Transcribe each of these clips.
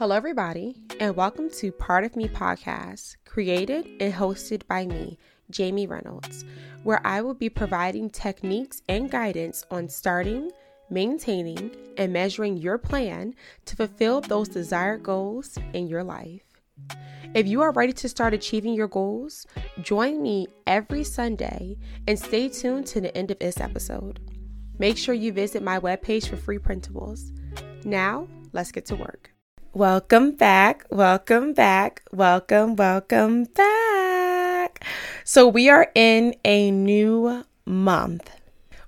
Hello, everybody, and welcome to Part of Me podcast, created and hosted by me, Jamie Reynolds, where I will be providing techniques and guidance on starting, maintaining, and measuring your plan to fulfill those desired goals in your life. If you are ready to start achieving your goals, join me every Sunday and stay tuned to the end of this episode. Make sure you visit my webpage for free printables. Now, let's get to work. Welcome back. Welcome back. Welcome, welcome back. So, we are in a new month.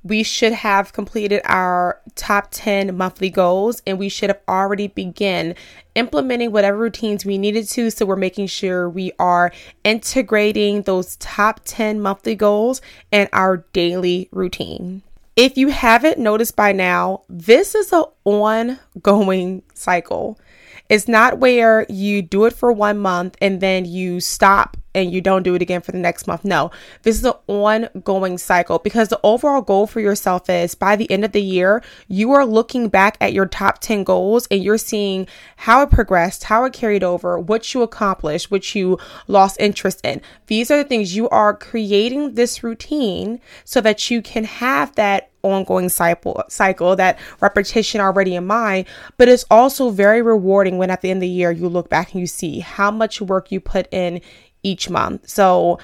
We should have completed our top 10 monthly goals and we should have already begun implementing whatever routines we needed to. So, we're making sure we are integrating those top 10 monthly goals in our daily routine. If you haven't noticed by now, this is an ongoing cycle. It's not where you do it for one month and then you stop and you don't do it again for the next month. No, this is an ongoing cycle because the overall goal for yourself is by the end of the year, you are looking back at your top 10 goals and you're seeing how it progressed, how it carried over, what you accomplished, what you lost interest in. These are the things you are creating this routine so that you can have that ongoing cycle cycle that repetition already in mind but it's also very rewarding when at the end of the year you look back and you see how much work you put in each month so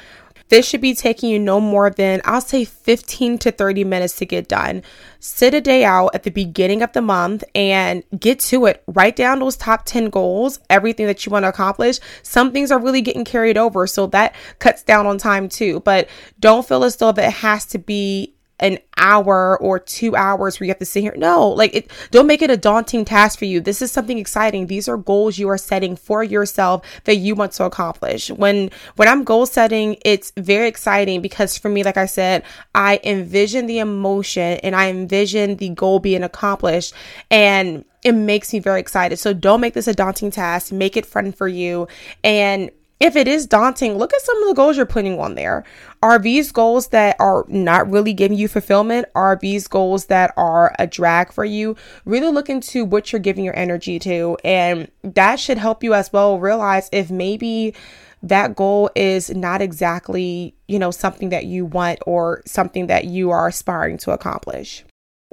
this should be taking you no more than, I'll say 15 to 30 minutes to get done. Sit a day out at the beginning of the month and get to it. Write down those top 10 goals, everything that you want to accomplish. Some things are really getting carried over, so that cuts down on time too. But don't feel as though that it has to be an hour or two hours where you have to sit here. No, like it, don't make it a daunting task for you. This is something exciting. These are goals you are setting for yourself that you want to accomplish. When, when I'm goal setting, it's very exciting because for me, like I said, I envision the emotion and I envision the goal being accomplished and it makes me very excited. So don't make this a daunting task. Make it fun for you and if it is daunting, look at some of the goals you're putting on there. Are these goals that are not really giving you fulfillment? Are these goals that are a drag for you? Really look into what you're giving your energy to. And that should help you as well realize if maybe that goal is not exactly, you know, something that you want or something that you are aspiring to accomplish.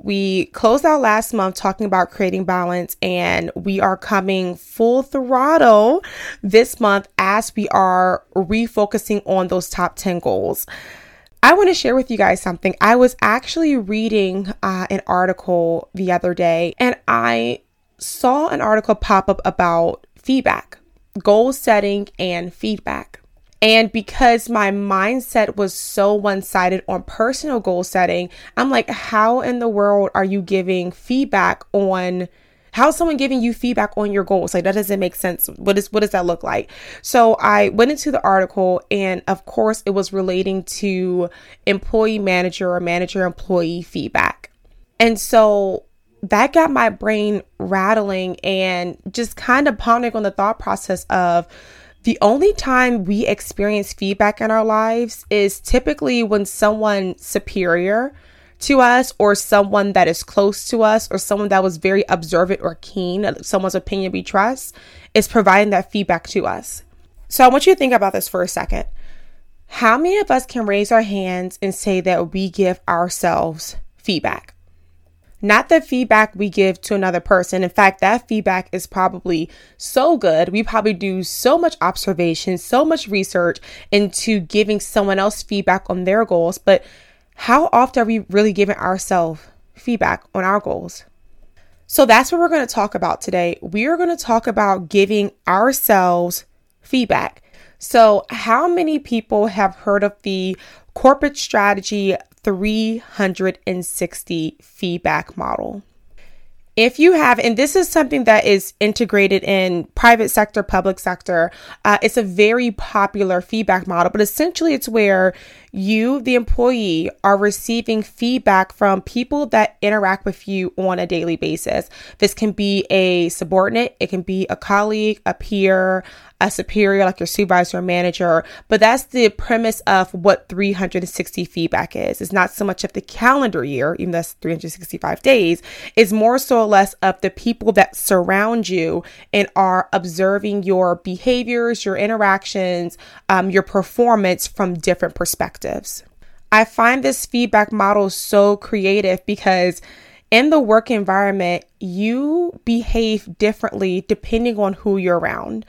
We closed out last month talking about creating balance, and we are coming full throttle this month as we are refocusing on those top 10 goals. I want to share with you guys something. I was actually reading uh, an article the other day, and I saw an article pop up about feedback, goal setting, and feedback. And because my mindset was so one sided on personal goal setting, I'm like, how in the world are you giving feedback on? How's someone giving you feedback on your goals? Like that doesn't make sense. What is what does that look like? So I went into the article and of course it was relating to employee manager or manager employee feedback. And so that got my brain rattling and just kind of pondering on the thought process of the only time we experience feedback in our lives is typically when someone superior to us or someone that is close to us or someone that was very observant or keen, uh, someone's opinion we trust, is providing that feedback to us. So I want you to think about this for a second. How many of us can raise our hands and say that we give ourselves feedback? Not the feedback we give to another person. In fact, that feedback is probably so good. We probably do so much observation, so much research into giving someone else feedback on their goals. But how often are we really giving ourselves feedback on our goals? So that's what we're going to talk about today. We are going to talk about giving ourselves feedback. So, how many people have heard of the corporate strategy 360 feedback model. If you have, and this is something that is integrated in private sector, public sector, uh, it's a very popular feedback model, but essentially it's where you, the employee, are receiving feedback from people that interact with you on a daily basis. This can be a subordinate, it can be a colleague, a peer, a superior like your supervisor or manager. But that's the premise of what 360 feedback is. It's not so much of the calendar year, even though that's 365 days, it's more so or less of the people that surround you and are observing your behaviors, your interactions, um, your performance from different perspectives. I find this feedback model so creative because in the work environment, you behave differently depending on who you're around.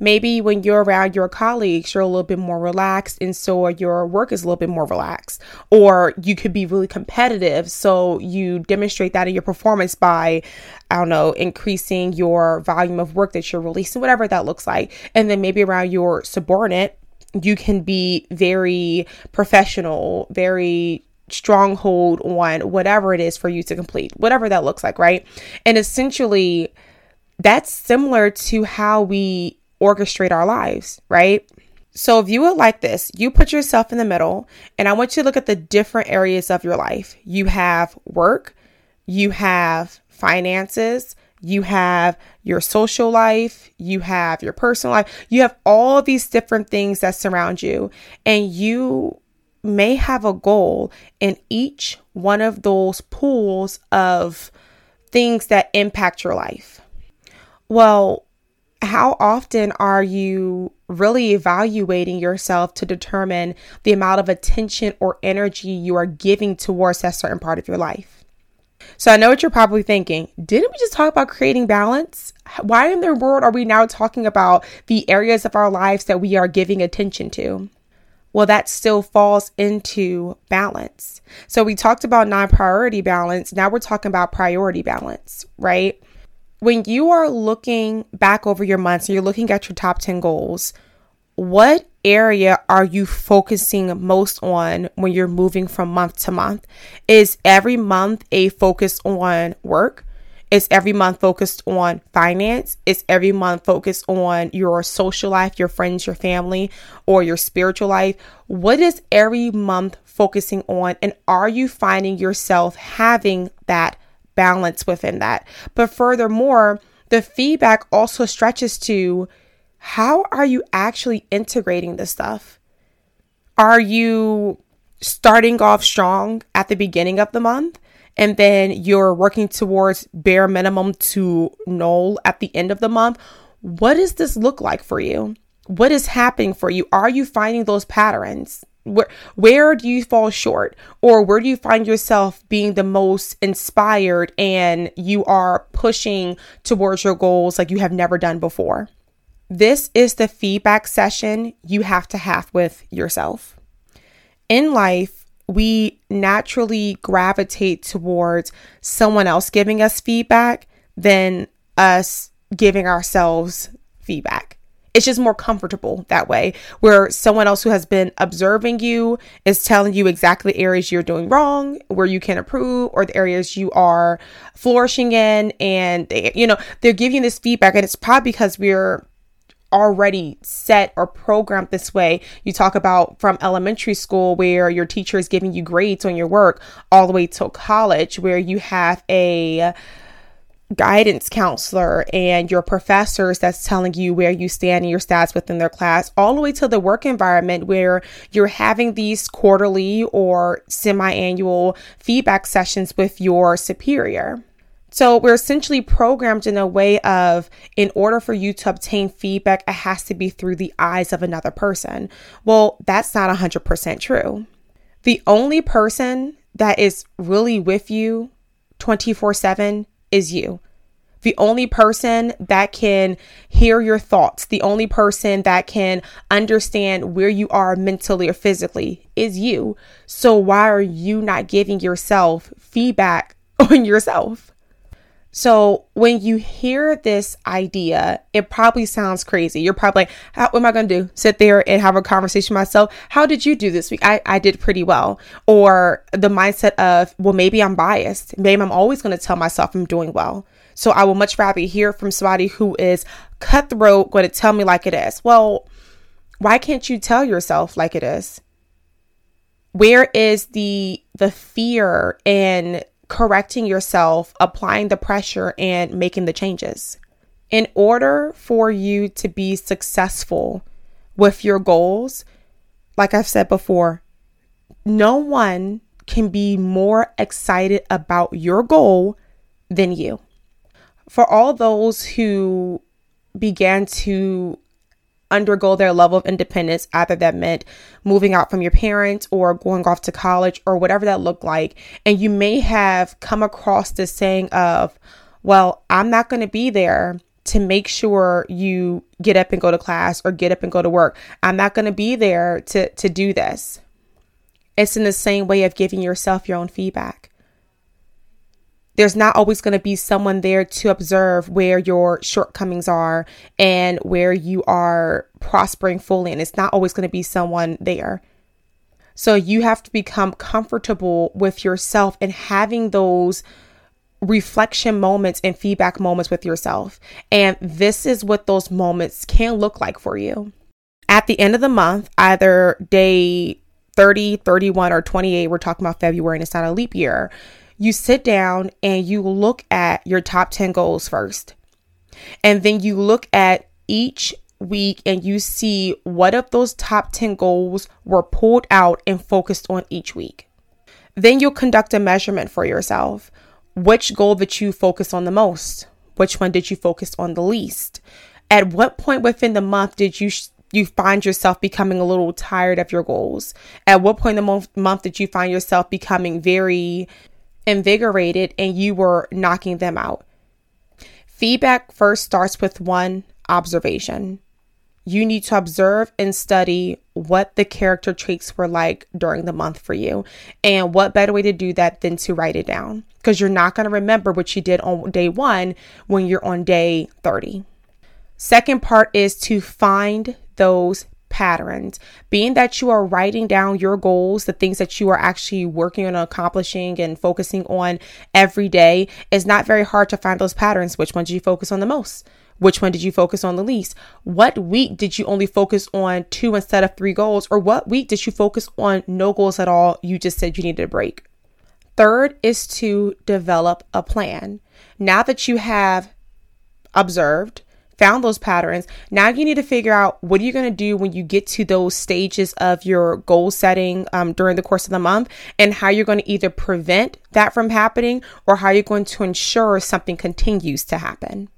Maybe when you're around your colleagues, you're a little bit more relaxed, and so your work is a little bit more relaxed. Or you could be really competitive, so you demonstrate that in your performance by, I don't know, increasing your volume of work that you're releasing, whatever that looks like. And then maybe around your subordinate, you can be very professional, very stronghold on whatever it is for you to complete, whatever that looks like, right? And essentially, that's similar to how we orchestrate our lives, right? So, if you would like this you put yourself in the middle, and I want you to look at the different areas of your life. You have work, you have finances, you have your social life, you have your personal life, you have all these different things that surround you, and you may have a goal in each one of those pools of things that impact your life. Well, how often are you really evaluating yourself to determine the amount of attention or energy you are giving towards that certain part of your life? So I know what you're probably thinking. Didn't we just talk about creating balance? Why in the world are we now talking about the areas of our lives that we are giving attention to? Well, that still falls into balance. So we talked about non priority balance. Now we're talking about priority balance, right? when you are looking back over your months and you're looking at your top 10 goals, what area are you focusing most on when you're moving from month to month? Is every month a focus on work? Is every month focused on finance? Is every month focused on your social life, your friends, your family, or your spiritual life? What is every month focusing on? And are you finding yourself having that balance within that. But furthermore, the feedback also stretches to how are you actually integrating this stuff? Are you starting off strong at the beginning of the month and then you're working towards bare minimum to null at the end of the month? What does this look like for you? What is happening for you? Are you finding those patterns? where where do you fall short or where do you find yourself being the most inspired and you are pushing towards your goals like you have never done before this is the feedback session you have to have with yourself in life we naturally gravitate towards someone else giving us feedback than us giving ourselves feedback it's just more comfortable that way, where someone else who has been observing you is telling you exactly areas you're doing wrong, where you can improve, or the areas you are flourishing in. And, they, you know, they're giving this feedback. And it's probably because we're already set or programmed this way. You talk about from elementary school where your teacher is giving you grades on your work all the way to college where you have a guidance counselor and your professors that's telling you where you stand in your stats within their class, all the way to the work environment where you're having these quarterly or semi annual feedback sessions with your superior. So we're essentially programmed in a way of, in order for you to obtain feedback, it has to be through the eyes of another person. Well, that's not 100% true. The only person that is really with you 24 7 is you. The only person that can hear your thoughts, the only person that can understand where you are mentally or physically is you. So, why are you not giving yourself feedback on yourself? So, when you hear this idea, it probably sounds crazy. You're probably like, what am I going to do? Sit there and have a conversation myself? How did you do this week? I, I did pretty well. Or the mindset of, well, maybe I'm biased. Maybe I'm always going to tell myself I'm doing well. So, I would much rather hear from somebody who is cutthroat, going to tell me like it is. Well, why can't you tell yourself like it is? Where is the the fear in correcting yourself, applying the pressure and making the changes? In order for you to be successful with your goals, like I've said before, no one can be more excited about your goal than you. For all those who began to undergo their level of independence, either that meant moving out from your parents or going off to college or whatever that looked like. And you may have come across this saying of, well, I'm not going to be there to make sure you get up and go to class or get up and go to work. I'm not going to be there to, to do this. It's in the same way of giving yourself your own feedback there's not always going to be someone there to observe where your shortcomings are and where you are prospering fully. And it's not always going to be someone there. So you have to become comfortable with yourself and having those reflection moments and feedback moments with yourself. And this is what those moments can look like for you. At the end of the month, either day 30, 31, or 28, we're talking about February and it's not a leap year you sit down and you look at your top 10 goals first. And then you look at each week and you see what of those top 10 goals were pulled out and focused on each week. Then you'll conduct a measurement for yourself. Which goal that you focus on the most? Which one did you focus on the least? At what point within the month did you sh- you find yourself becoming a little tired of your goals? At what point in the month did you find yourself becoming very invigorated and you were knocking them out. Feedback first starts with one observation. You need to observe and study what the character traits were like during the month for you. And what better way to do that than to write it down? Because you're not going to remember what you did on day one when you're on day 30. Second part is to find those patterns. Being that you are writing down your goals, the things that you are actually working on accomplishing and focusing on every day, is not very hard to find those patterns. Which one did you focus on the most? Which one did you focus on the least? What week did you only focus on two instead of three goals? Or what week did you focus on no goals at all? You just said you needed a break. Third is to develop a plan. Now that you have observed, found those patterns. Now you need to figure out what are you going to do when you get to those stages of your goal setting um, during the course of the month and how you're going to either prevent that from happening or how you're going to ensure something continues to happen.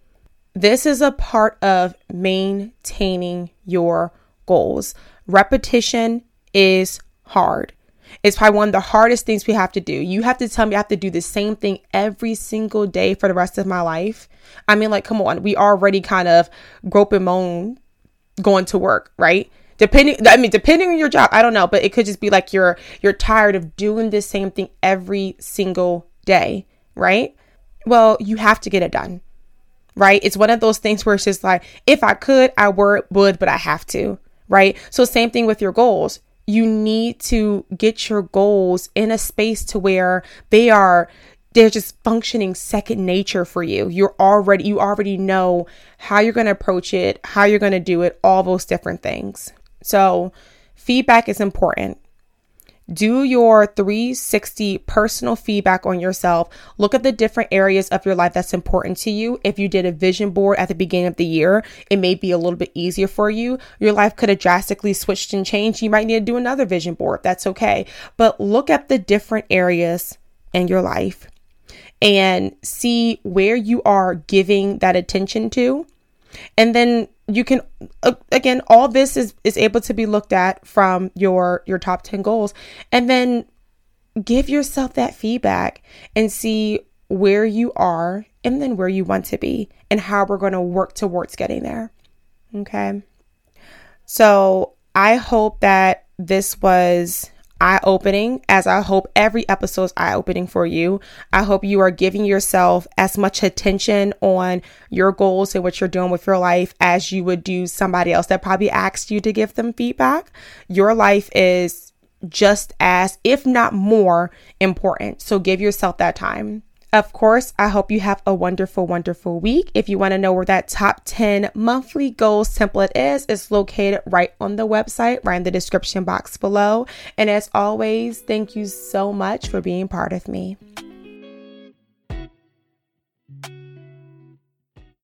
This is a part of maintaining your goals. Repetition is hard. It's probably one of the hardest things we have to do. You have to tell me I have to do the same thing every single day for the rest of my life. I mean, like, come on, we already kind of grope and moan going to work, right? Depending, I mean, depending on your job, I don't know, but it could just be like you're you're tired of doing the same thing every single day, right? Well, you have to get it done, right? It's one of those things where it's just like, if I could, I would, but I have to, right? So same thing with your goals you need to get your goals in a space to where they are they're just functioning second nature for you. You're already you already know how you're going to approach it, how you're going to do it, all those different things. So, feedback is important do your 360 personal feedback on yourself. Look at the different areas of your life that's important to you. If you did a vision board at the beginning of the year, it may be a little bit easier for you. Your life could have drastically switched and changed. You might need to do another vision board. That's okay. But look at the different areas in your life and see where you are giving that attention to. And then you can again all this is is able to be looked at from your your top 10 goals. And then give yourself that feedback and see where you are and then where you want to be and how we're going to work towards getting there. Okay? So i hope that this was eye opening, as I hope every episode is eye opening for you. I hope you are giving yourself as much attention on your goals and what you're doing with your life as you would do somebody else that probably asked you to give them feedback. Your life is just as, if not more, important. So give yourself that time. Of course, I hope you have a wonderful, wonderful week. If you want to know where that top 10 monthly goals template is, it's located right on the website, right in the description box below. And as always, thank you so much for being part of me.